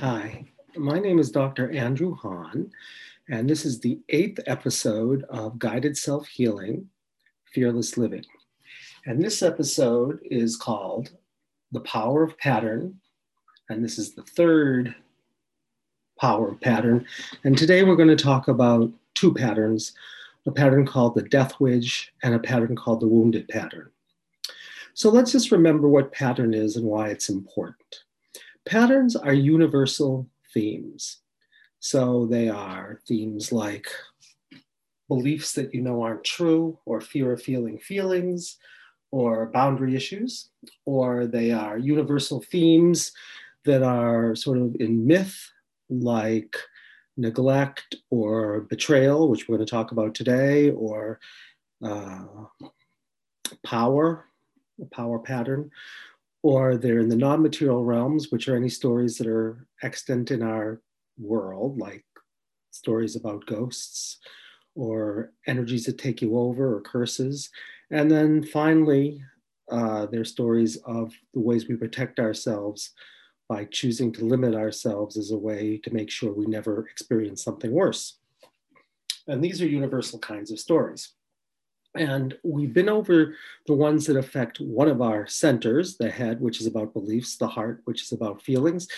Hi, my name is Dr. Andrew Hahn, and this is the eighth episode of Guided Self Healing Fearless Living. And this episode is called The Power of Pattern, and this is the third power of pattern. And today we're going to talk about two patterns a pattern called the death wish and a pattern called the wounded pattern. So let's just remember what pattern is and why it's important. Patterns are universal themes. So they are themes like beliefs that you know aren't true, or fear of feeling feelings, or boundary issues, or they are universal themes that are sort of in myth, like neglect or betrayal, which we're going to talk about today, or uh, power, a power pattern, or they're in the non-material realms, which are any stories that are extant in our world, like stories about ghosts or energies that take you over or curses. And then finally, uh, there's stories of the ways we protect ourselves by choosing to limit ourselves as a way to make sure we never experience something worse. And these are universal kinds of stories. And we've been over the ones that affect one of our centers the head, which is about beliefs, the heart, which is about feelings,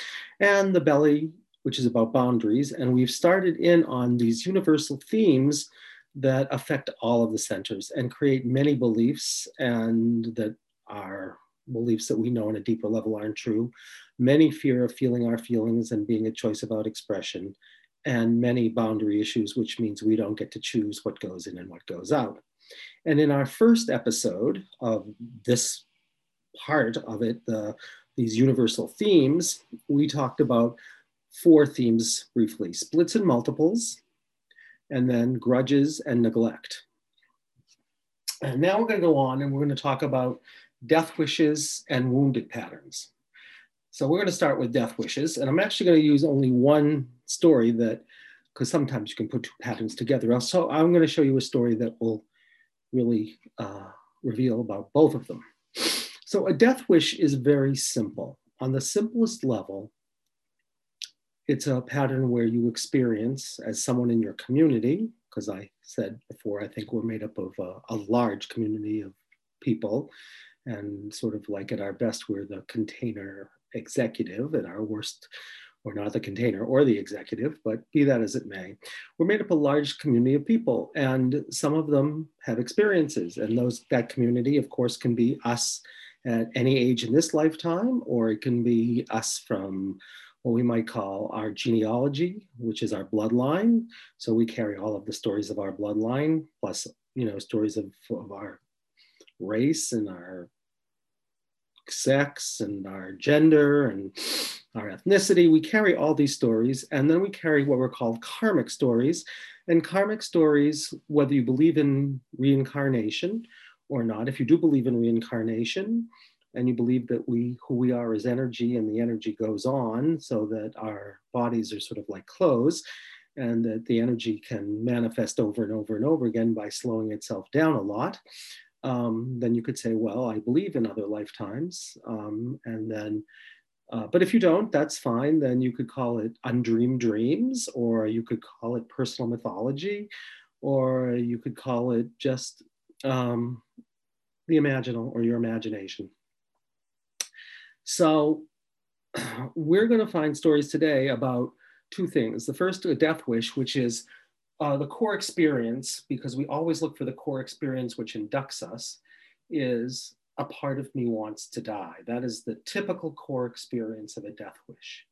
and the belly, which is about boundaries. And we've started in on these universal themes that affect all of the centers and create many beliefs and that are beliefs that we know on a deeper level aren't true. Many fear of feeling our feelings and being a choice about expression, and many boundary issues, which means we don't get to choose what goes in and what goes out. And in our first episode of this part of it, the, these universal themes, we talked about four themes briefly splits and multiples, and then grudges and neglect. And now we're going to go on and we're going to talk about death wishes and wounded patterns. So we're going to start with death wishes, and I'm actually going to use only one story that, because sometimes you can put two patterns together. So I'm going to show you a story that will really uh, reveal about both of them. So a death wish is very simple. On the simplest level, it's a pattern where you experience as someone in your community, because I said before, I think we're made up of a, a large community of people and sort of like at our best, we're the container executive. At our worst, or not the container or the executive, but be that as it may, we're made up a large community of people, and some of them have experiences, and those that community, of course, can be us at any age in this lifetime, or it can be us from what we might call our genealogy, which is our bloodline. So we carry all of the stories of our bloodline, plus you know stories of, of our race and our sex and our gender and our ethnicity. We carry all these stories, and then we carry what were called karmic stories. And karmic stories, whether you believe in reincarnation or not, if you do believe in reincarnation, and you believe that we who we are is energy and the energy goes on so that our bodies are sort of like clothes and that the energy can manifest over and over and over again by slowing itself down a lot um, then you could say, well, I believe in other lifetimes. Um, and then, uh, but if you don't, that's fine. Then you could call it undreamed dreams, or you could call it personal mythology, or you could call it just um, the imaginal or your imagination. So we're going to find stories today about two things. The first, a death wish, which is uh, the core experience, because we always look for the core experience which inducts us, is a part of me wants to die. That is the typical core experience of a death wish.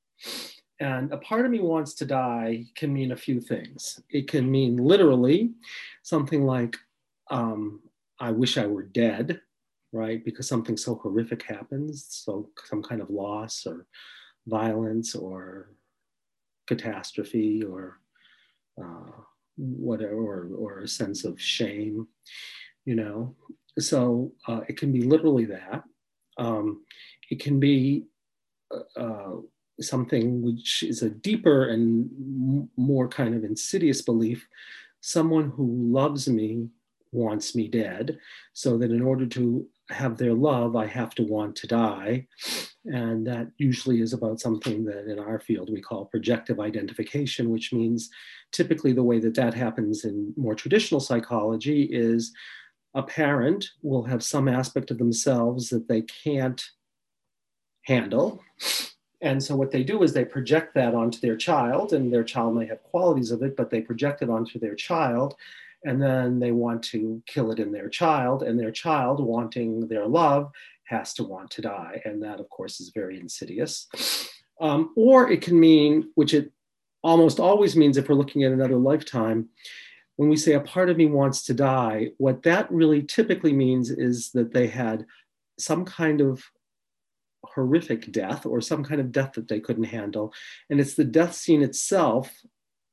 And a part of me wants to die can mean a few things. It can mean literally something like, um, I wish I were dead, right? Because something so horrific happens, so some kind of loss or violence or catastrophe or uh, whatever or, or a sense of shame you know so uh, it can be literally that. Um, it can be uh, uh something which is a deeper and more kind of insidious belief. Someone who loves me wants me dead. So that in order to have their love i have to want to die. And that usually is about something that in our field we call projective identification, which means typically the way that that happens in more traditional psychology is a parent will have some aspect of themselves that they can't handle. And so what they do is they project that onto their child, and their child may have qualities of it, but they project it onto their child. And then they want to kill it in their child, and their child, wanting their love, has to want to die. And that, of course, is very insidious. Um, or it can mean, which it almost always means if we're looking at another lifetime, when we say a part of me wants to die, what that really typically means is that they had some kind of horrific death or some kind of death that they couldn't handle. And it's the death scene itself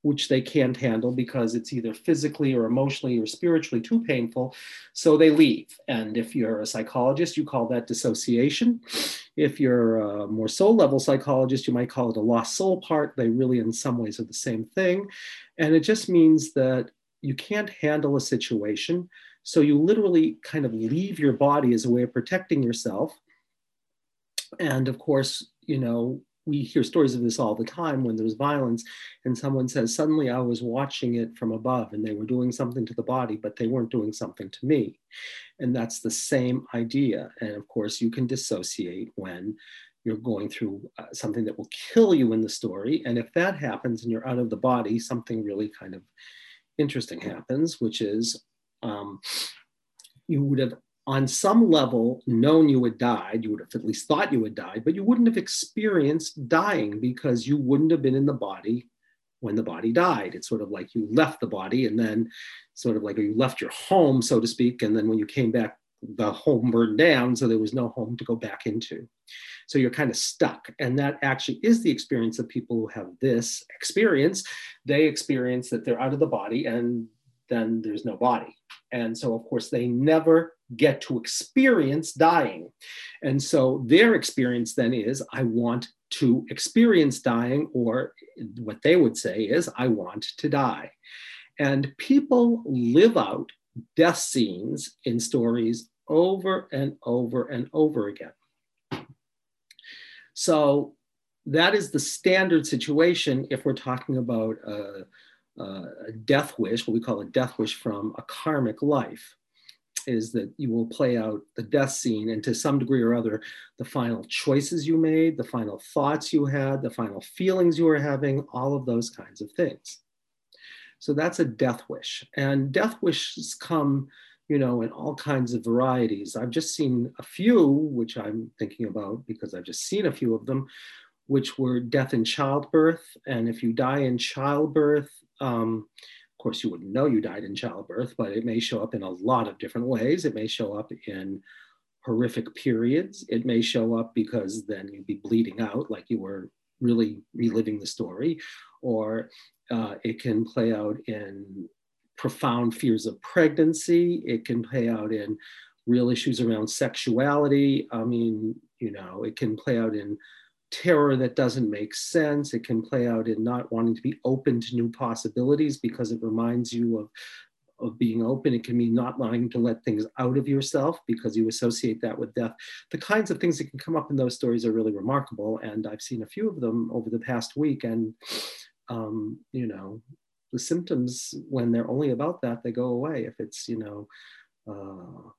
which they can't handle because it's either physically or emotionally or spiritually too painful. So they leave. And if you're a psychologist, you call that dissociation. If you're a more soul level psychologist, you might call it a lost soul part. They really, in some ways, are the same thing. And it just means that you can't handle a situation. So you literally kind of leave your body as a way of protecting yourself. And of course, you know, we hear stories of this all the time when there's violence and someone says suddenly i was watching it from above and they were doing something to the body but they weren't doing something to me and that's the same idea and of course you can dissociate when you're going through uh, something that will kill you in the story and if that happens and you're out of the body something really kind of interesting happens which is um, you would have on some level known you had died, you would have at least thought you had died, but you wouldn't have experienced dying because you wouldn't have been in the body when the body died. It's sort of like you left the body and then sort of like you left your home, so to speak, and then when you came back, the home burned down, so there was no home to go back into. So you're kind of stuck. And that actually is the experience of people who have this experience. They experience that they're out of the body and then there's no body. And so, of course, they never get to experience dying. And so their experience then is I want to experience dying, or what they would say is I want to die. And people live out death scenes in stories over and over and over again. So that is the standard situation if we're talking about a, a death wish, what we call a death wish from a karmic life is that you will play out the death scene and to some degree or other the final choices you made the final thoughts you had the final feelings you were having all of those kinds of things. So that's a death wish. And death wishes come you know in all kinds of varieties i've just seen a few which i'm thinking about because i've just seen a few of them which were death in childbirth and if you die in childbirth um, of course, you wouldn't know you died in childbirth, but it may show up in a lot of different ways. It may show up in horrific periods. It may show up because then you'd be bleeding out, like you were really reliving the story, or uh, it can play out in profound fears of pregnancy. It can play out in real issues around sexuality. I mean, you know, it can play out in terror that doesn't make sense. It can play out in not wanting to be open to new possibilities because it reminds you of, of being open. It can mean not wanting to let things out of yourself because you associate that with death. The kinds of things that can come up in those stories are really remarkable. And I've seen a few of them over the past week. And, um, you know, the symptoms, when they're only about that, they go away. If it's, you know, uh,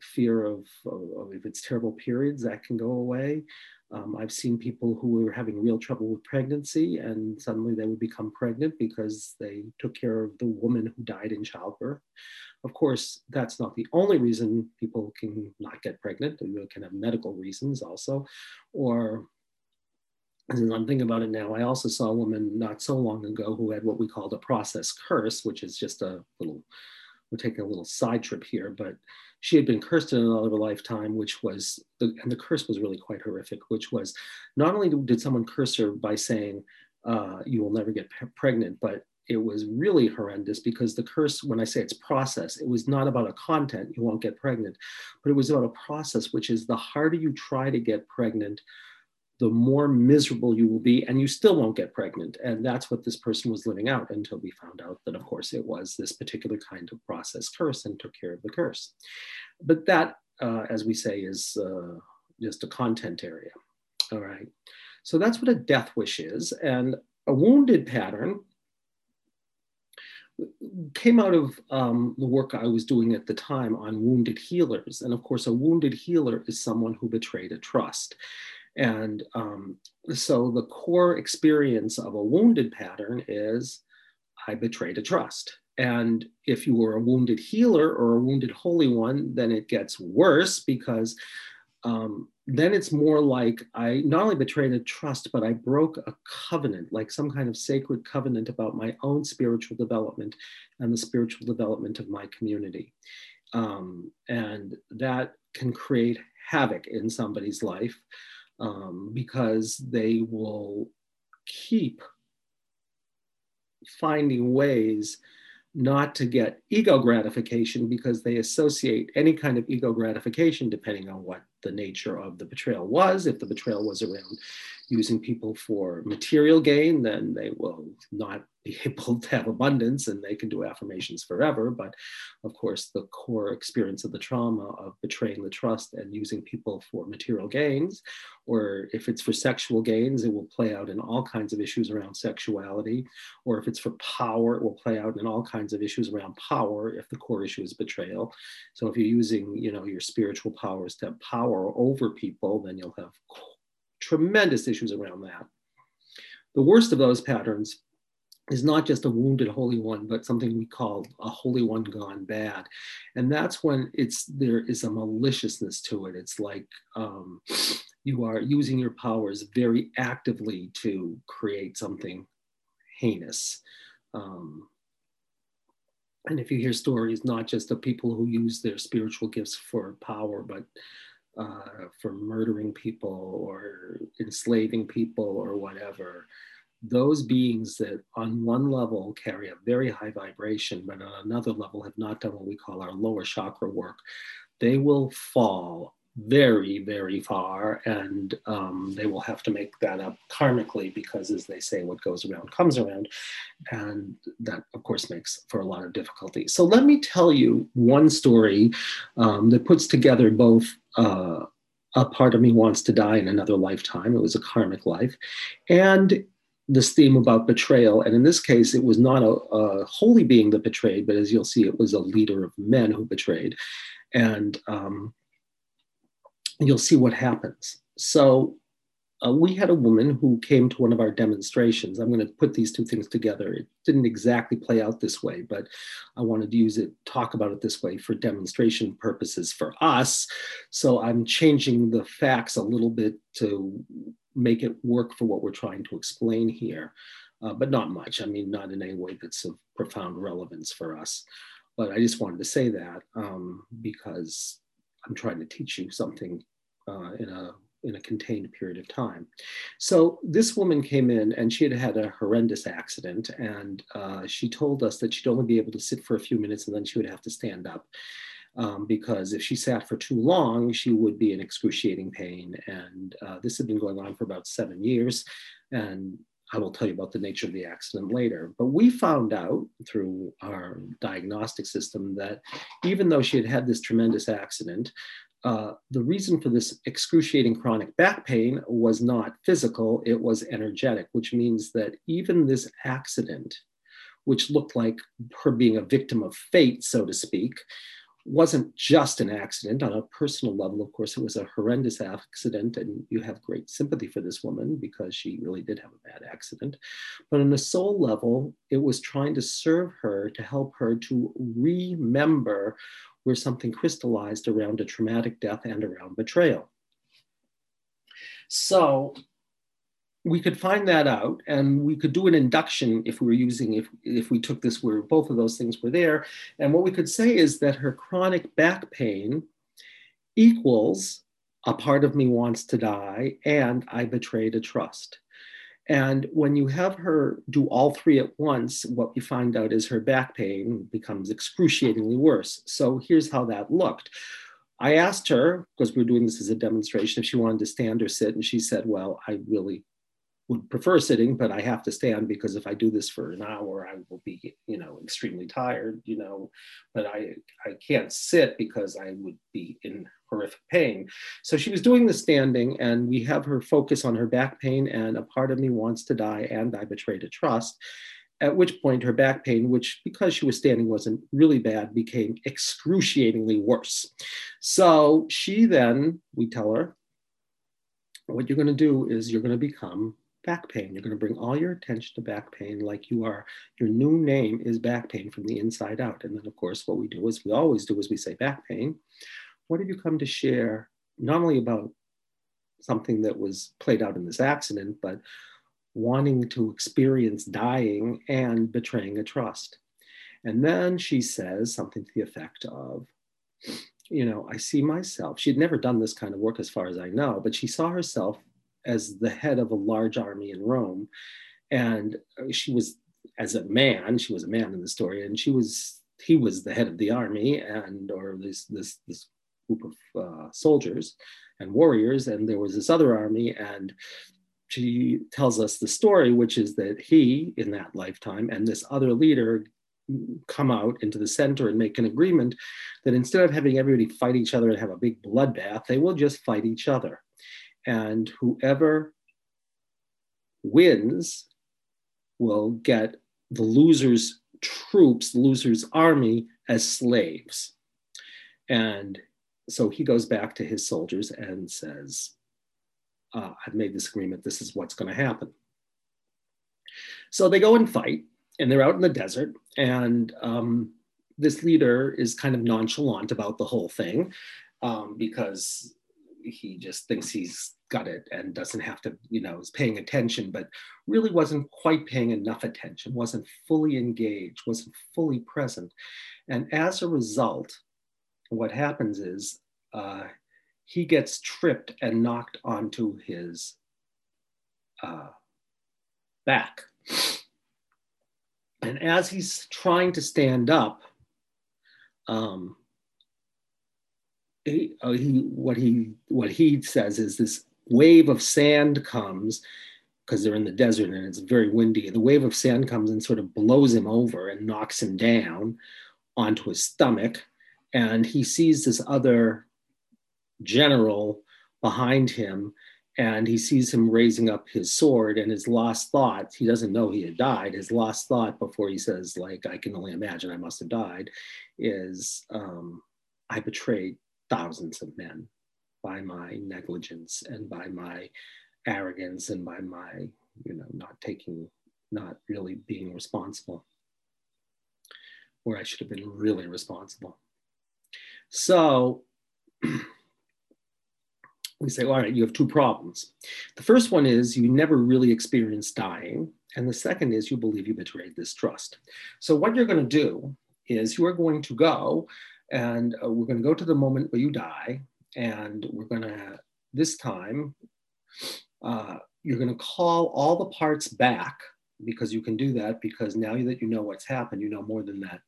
fear of, of, if it's terrible periods, that can go away. Um, I've seen people who were having real trouble with pregnancy and suddenly they would become pregnant because they took care of the woman who died in childbirth. Of course, that's not the only reason people can not get pregnant. They can have medical reasons also. Or, as I'm thinking about it now, I also saw a woman not so long ago who had what we called a process curse, which is just a little, we're taking a little side trip here, but she had been cursed in another lifetime, which was, the, and the curse was really quite horrific, which was not only did someone curse her by saying, uh, you will never get pregnant, but it was really horrendous because the curse, when I say it's process, it was not about a content, you won't get pregnant, but it was about a process, which is the harder you try to get pregnant, the more miserable you will be, and you still won't get pregnant. And that's what this person was living out until we found out that, of course, it was this particular kind of process curse and took care of the curse. But that, uh, as we say, is uh, just a content area. All right. So that's what a death wish is. And a wounded pattern came out of um, the work I was doing at the time on wounded healers. And of course, a wounded healer is someone who betrayed a trust. And um, so the core experience of a wounded pattern is I betrayed a trust. And if you were a wounded healer or a wounded holy one, then it gets worse because um, then it's more like I not only betrayed a trust, but I broke a covenant, like some kind of sacred covenant about my own spiritual development and the spiritual development of my community. Um, and that can create havoc in somebody's life um, because they will keep finding ways not to get ego gratification because they associate any kind of ego gratification, depending on what the nature of the betrayal was. If the betrayal was around using people for material gain, then they will not be able to have abundance and they can do affirmations forever. But of course, the core experience of the trauma of betraying the trust and using people for material gains, or if it's for sexual gains, it will play out in all kinds of issues around sexuality. Or if it's for power, it will play out in all kinds of issues around power if the core issue is betrayal. So if you're using, you know, your spiritual powers to have power over people, then you'll have tremendous issues around that. The worst of those patterns is not just a wounded holy one, but something we call a holy one gone bad. And that's when it's there is a maliciousness to it. It's like um, you are using your powers very actively to create something heinous. Um, and if you hear stories, not just of people who use their spiritual gifts for power, but uh, for murdering people or enslaving people or whatever, those beings that on one level carry a very high vibration, but on another level have not done what we call our lower chakra work, they will fall very, very far, and um, they will have to make that up karmically because, as they say, what goes around comes around. And that, of course, makes for a lot of difficulty. So, let me tell you one story um, that puts together both. Uh, a part of me wants to die in another lifetime. It was a karmic life. And this theme about betrayal. And in this case, it was not a, a, holy being that betrayed, but as you'll see, it was a leader of men who betrayed. And um, you'll see what happens. So uh, we had a woman who came to one of our demonstrations. I'm going to put these two things together. It didn't exactly play out this way, but I wanted to use it, talk about it this way for demonstration purposes for us. So I'm changing the facts a little bit to make it work for what we're trying to explain here, uh, but not much. I mean, not in any way that's of profound relevance for us. But I just wanted to say that um, because I'm trying to teach you something uh, in a in a contained period of time. So this woman came in and she had had a horrendous accident, and uh, she told us that she'd only be able to sit for a few minutes and then she would have to stand up um, because if she sat for too long, she would be in excruciating pain. And uh, this had been going on for about seven years. And I will tell you about the nature of the accident later. But we found out through our diagnostic system that even though she had had this tremendous accident, uh, the reason for this excruciating chronic back pain was not physical, it was energetic, which means that even this accident, which looked like her being a victim of fate, so to speak, wasn't just an accident on a personal level. Of course, it was a horrendous accident, and you have great sympathy for this woman because she really did have a bad accident. But on a soul level, it was trying to serve her to help her to remember where something crystallized around a traumatic death and around betrayal. So we could find that out and we could do an induction if we were using if if we took this where both of those things were there. And what we could say is that her chronic back pain equals a part of me wants to die and i betrayed a trust. And when you have her do all three at once what we find out is her back pain becomes excruciatingly worse. So here's how that looked. I asked her, because we were doing this as a demonstration, if she wanted to stand or sit. And she said, Well, I really would prefer sitting, but I have to stand because if I do this for an hour, I will be, you know, extremely tired, you know, but I, I can't sit because I would be in horrific pain. So she was doing the standing, and we have her focus on her back pain and a part of me wants to die and I betrayed a trust. At which point, her back pain, which because she was standing wasn't really bad, became excruciatingly worse. So she then, we tell her, what you're going to do is you're going to become back pain. You're going to bring all your attention to back pain like you are. Your new name is back pain from the inside out. And then, of course, what we do is we always do is we say back pain. What have you come to share, not only about something that was played out in this accident, but wanting to experience dying and betraying a trust? And then she says something to the effect of, you know, I see myself. She had never done this kind of work as far as I know, but she saw herself as the head of a large army in Rome. And she was, as a man, she was a man in the story, and she was, he was the head of the army and, or this, this, this group of uh, soldiers and warriors. And there was this other army, and she tells us the story, which is that he, in that lifetime, and this other leader come out into the center and make an agreement that instead of having everybody fight each other and have a big bloodbath, they will just fight each other and whoever wins will get the loser's troops, loser's army as slaves. And so he goes back to his soldiers and says, uh, I've made this agreement, this is what's going to happen. So they go and fight, and they're out in the desert, and um, this leader is kind of nonchalant about the whole thing um, because he just thinks he's got it and doesn't have to, you know, is paying attention, but really wasn't quite paying enough attention, wasn't fully engaged, wasn't fully present. And as a result, what happens is uh, he gets tripped and knocked onto his uh, back. And as he's trying to stand up, um, he, uh, he, what he what he says is this wave of sand comes because they're in the desert and it's very windy. The wave of sand comes and sort of blows him over and knocks him down onto his stomach. And he sees this other general behind him and he sees him raising up his sword and his last thought he doesn't know he had died his last thought before he says like i can only imagine i must have died is um, i betrayed thousands of men by my negligence and by my arrogance and by my, you know, not taking, not really being responsible, where I should have been really responsible. So we say, all right, you have two problems. The first one is you never really experienced dying. And the second is you believe you betrayed this trust. So what you're going to do is you are going to go and uh, we're going to go to the moment where you die, and we're going to, this time, uh, you're going to call all the parts back because you can do that because now that you know what's happened, you know more than that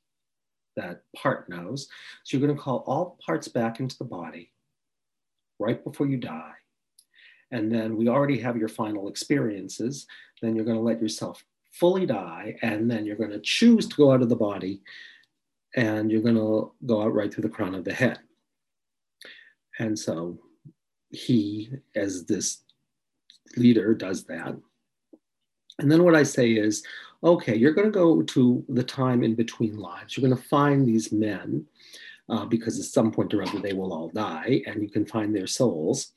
that part knows. So you're going to call all parts back into the body right before you die. And then we already have your final experiences. Then you're going to let yourself fully die. And then you're going to choose to go out of the body and you're going to go out right through the crown of the head. And so he, as this leader, does that. And then what I say is, okay, you're going to go to the time in between lives. You're going to find these men uh, because at some point or other they will all die, and you can find their souls.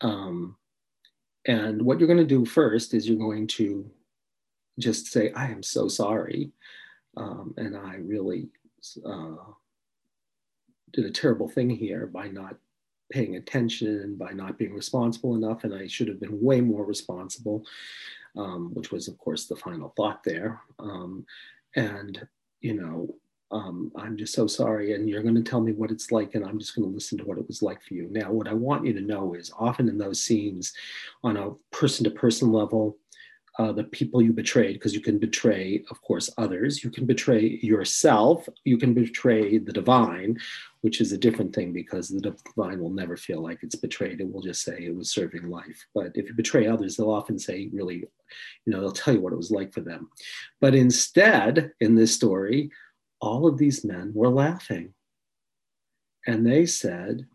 Um, and what you're going to do first is you're going to just say, I am so sorry. Um, and I really uh, did a terrible thing here by not paying attention, by not being responsible enough, and I should have been way more responsible, um, which was, of course, the final thought there. Um, and, you know, um, I'm just so sorry, and you're going to tell me what it's like, and I'm just going to listen to what it was like for you. Now, what I want you to know is often in those scenes, on a person to person level, uh, the people you betrayed, because you can betray, of course, others. You can betray yourself. You can betray the divine, which is a different thing because the divine will never feel like it's betrayed. It will just say it was serving life. But if you betray others, they'll often say, really, you know, they'll tell you what it was like for them. But instead, in this story, all of these men were laughing. And they said,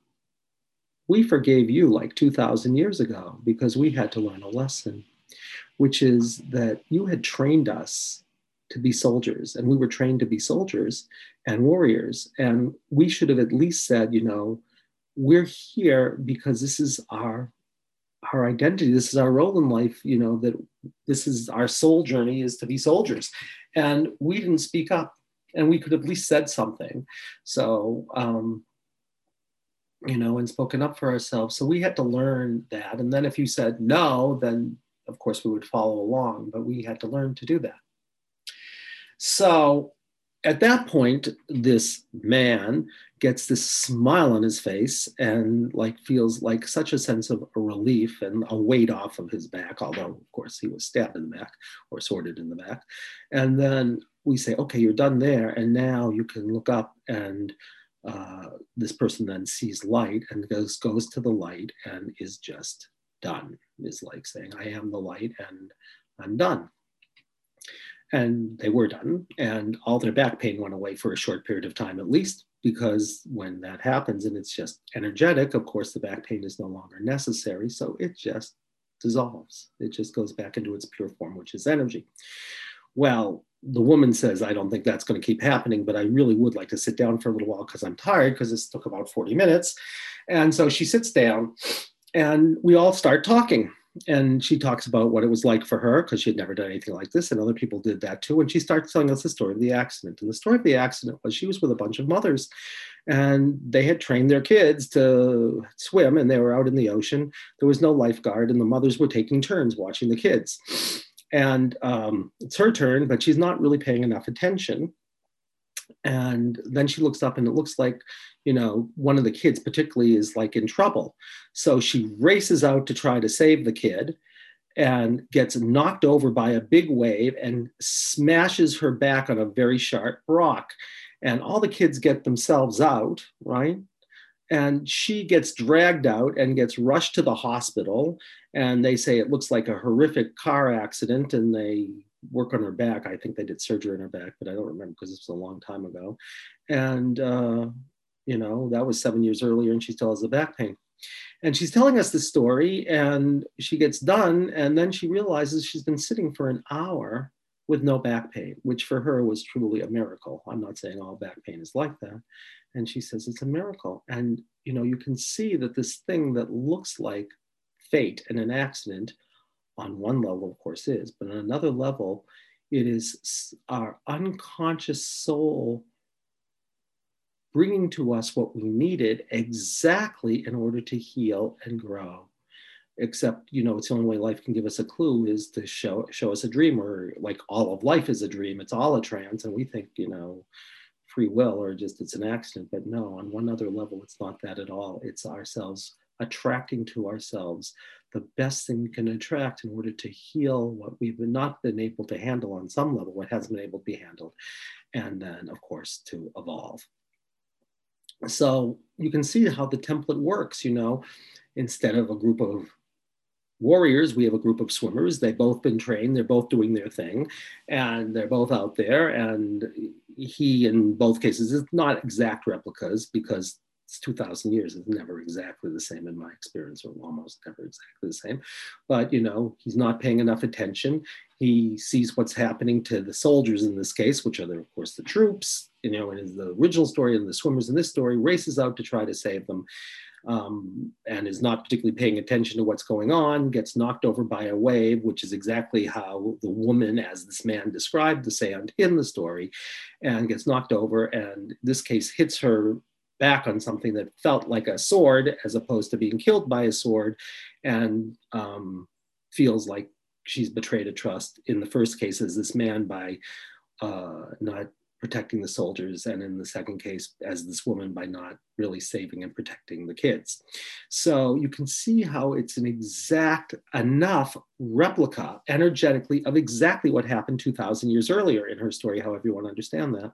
we forgave you like 2,000 years ago because we had to learn a lesson, which is that you had trained us to be soldiers and we were trained to be soldiers and warriors. And we should have at least said, you know, we're here because this is our our identity. This is our role in life you know that this is our soul journey is to be soldiers. And we didn't speak up and we could have at least said something. So um you know and spoken up for ourselves. So we had to learn that. And then if you said no then of course we would follow along but we had to learn to do that so at that point, this man gets this smile on his face and like feels like such a sense of relief and a weight off of his back, although of course he was stabbed in the back or sorted in the back. And then we say, okay, you're done there. And now you can look up and uh, this person then sees light and goes, goes to the light and is just done, is like saying, I am the light and I'm done. And they were done, and all their back pain went away for a short period of time at least, because when that happens and it's just energetic, of course, the back pain is no longer necessary. So it just dissolves. It just goes back into its pure form, which is energy. Well, the woman says, I don't think that's going to keep happening, but I really would like to sit down for a little while because I'm tired because this took about 40 minutes. And so she sits down and we all start talking. And she talks about what it was like for her because she had never done anything like this and other people did that too. And she starts telling us the story of the accident. And the story of the accident was she was with a bunch of mothers and they had trained their kids to swim and they were out in the ocean. There was no lifeguard and the mothers were taking turns watching the kids. And um, it's her turn but she's not really paying enough attention and then she looks up and it looks like you know one of the kids particularly is like in trouble. So she races out to try to save the kid and gets knocked over by a big wave and smashes her back on a very sharp rock. And all the kids get themselves out right? And she gets dragged out and gets rushed to the hospital. And they say it looks like a horrific car accident and they work on her back. I think they did surgery on her back, but I don't remember because this was a long time ago. And, uh, you know, that was seven years earlier, and she still has the back pain. And she's telling us the story, and she gets done, and then she realizes she's been sitting for an hour with no back pain, which for her was truly a miracle. I'm not saying all back pain is like that. And she says it's a miracle. And, you know, you can see that this thing that looks like fate and an accident on one level, of course, is, but on another level, it is our unconscious soul bringing to us what we needed exactly in order to heal and grow. Except, you know, it's the only way life can give us a clue is to show show us a dream, or like all of life is a dream. It's all a trance, and we think, you know, free will or just it's an accident. But no, on one other level, it's not that at all. It's ourselves attracting to ourselves the best thing we can attract in order to heal what we've not been able to handle on some level, what hasn't been able to be handled, and then, of course, to evolve. So you can see how the template works, you know, instead of a group of warriors, we have a group of swimmers. They've both been trained, they're both doing their thing, and they're both out there. And he, in both cases, is not exact replicas because it's 2000 years it's never exactly the same in my experience or almost never exactly the same. But you know he's not paying enough attention. He sees what's happening to the soldiers in this case which are the, of course the troops you know in the original story and the swimmers in this story races out to try to save them um, and is not particularly paying attention to what's going on, gets knocked over by a wave, which is exactly how the woman, as this man described the sand in the story, and gets knocked over, and this case hits her back on something that felt like a sword as opposed to being killed by a sword and um, feels like she's betrayed a trust. In the first case as this man by uh, not protecting the soldiers and in the second case as this woman by not really saving and protecting the kids. So you can see how it's an exact enough replica energetically of exactly what happened 2000 years earlier in her story however you want to understand that.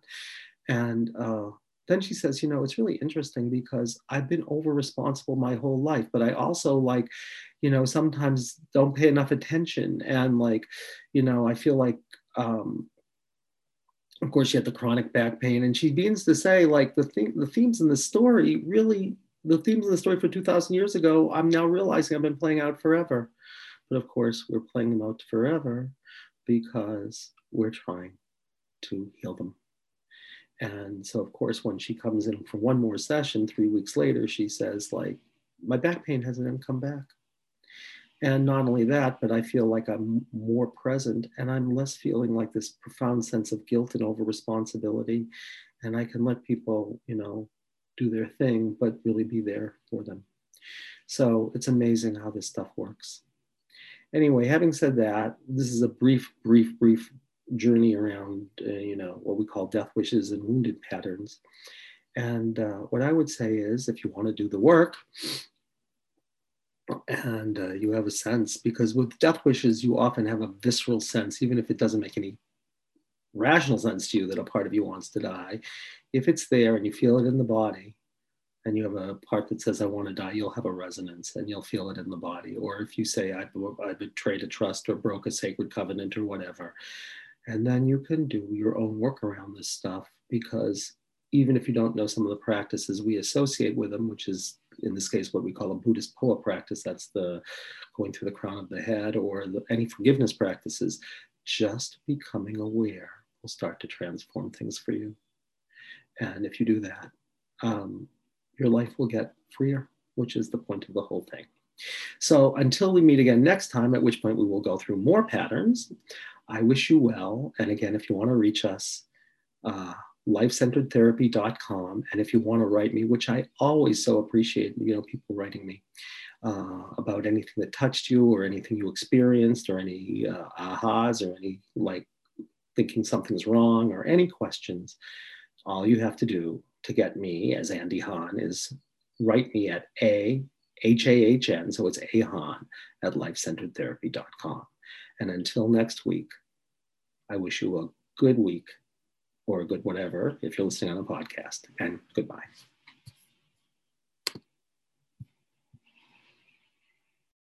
And uh, then she says, you know, it's really interesting because I've been over responsible my whole life, but I also like, you know, sometimes don't pay enough attention. And like, you know, I feel like, um, of course, she had the chronic back pain, and she begins to say, like, the, thing, the themes in the story really the themes of the story for 2,000 years ago, I'm now realizing I've been playing out forever. But of course, we're playing them out forever because we're trying to heal them. And so, of course, when she comes in for one more session, three weeks later, she says, like, my back pain hasn't come back. And not only that, but I feel like I'm more present and I'm less feeling like this profound sense of guilt and over responsibility. And I can let people, you know, do their thing, but really be there for them. So it's amazing how this stuff works. Anyway, having said that, this is a brief, brief, brief journey around, uh, you know, what we call death wishes and wounded patterns. And uh, what I would say is if you want to do the work, and uh, you have a sense because with death wishes you often have a visceral sense even if it doesn't make any rational sense to you that a part of you wants to die if it's there and you feel it in the body and you have a part that says i want to die you'll have a resonance and you'll feel it in the body or if you say i, I betrayed a trust or broke a sacred covenant or whatever and then you can do your own work around this stuff because even if you don't know some of the practices we associate with them which is in this case, what we call a Buddhist phowa practice. That's the going through the crown of the head or the, any forgiveness practices. Just becoming aware will start to transform things for you. And if you do that, um, your life will get freer, which is the point of the whole thing. So until we meet again next time, at which point we will go through more patterns, I wish you well. And again, if you want to reach us, uh, lifecenteredtherapy.com. And if you want to write me, which I always so appreciate, you know, people writing me uh, about anything that touched you or anything you experienced or any uh, ahas or any like thinking something's wrong or any questions, all you have to do to get me as Andy Hahn is write me at a H-A-H-N, so it's ahahn at lifecenteredtherapy.com. And until next week, I wish you a good week or a good whatever if you're listening on a podcast. And goodbye.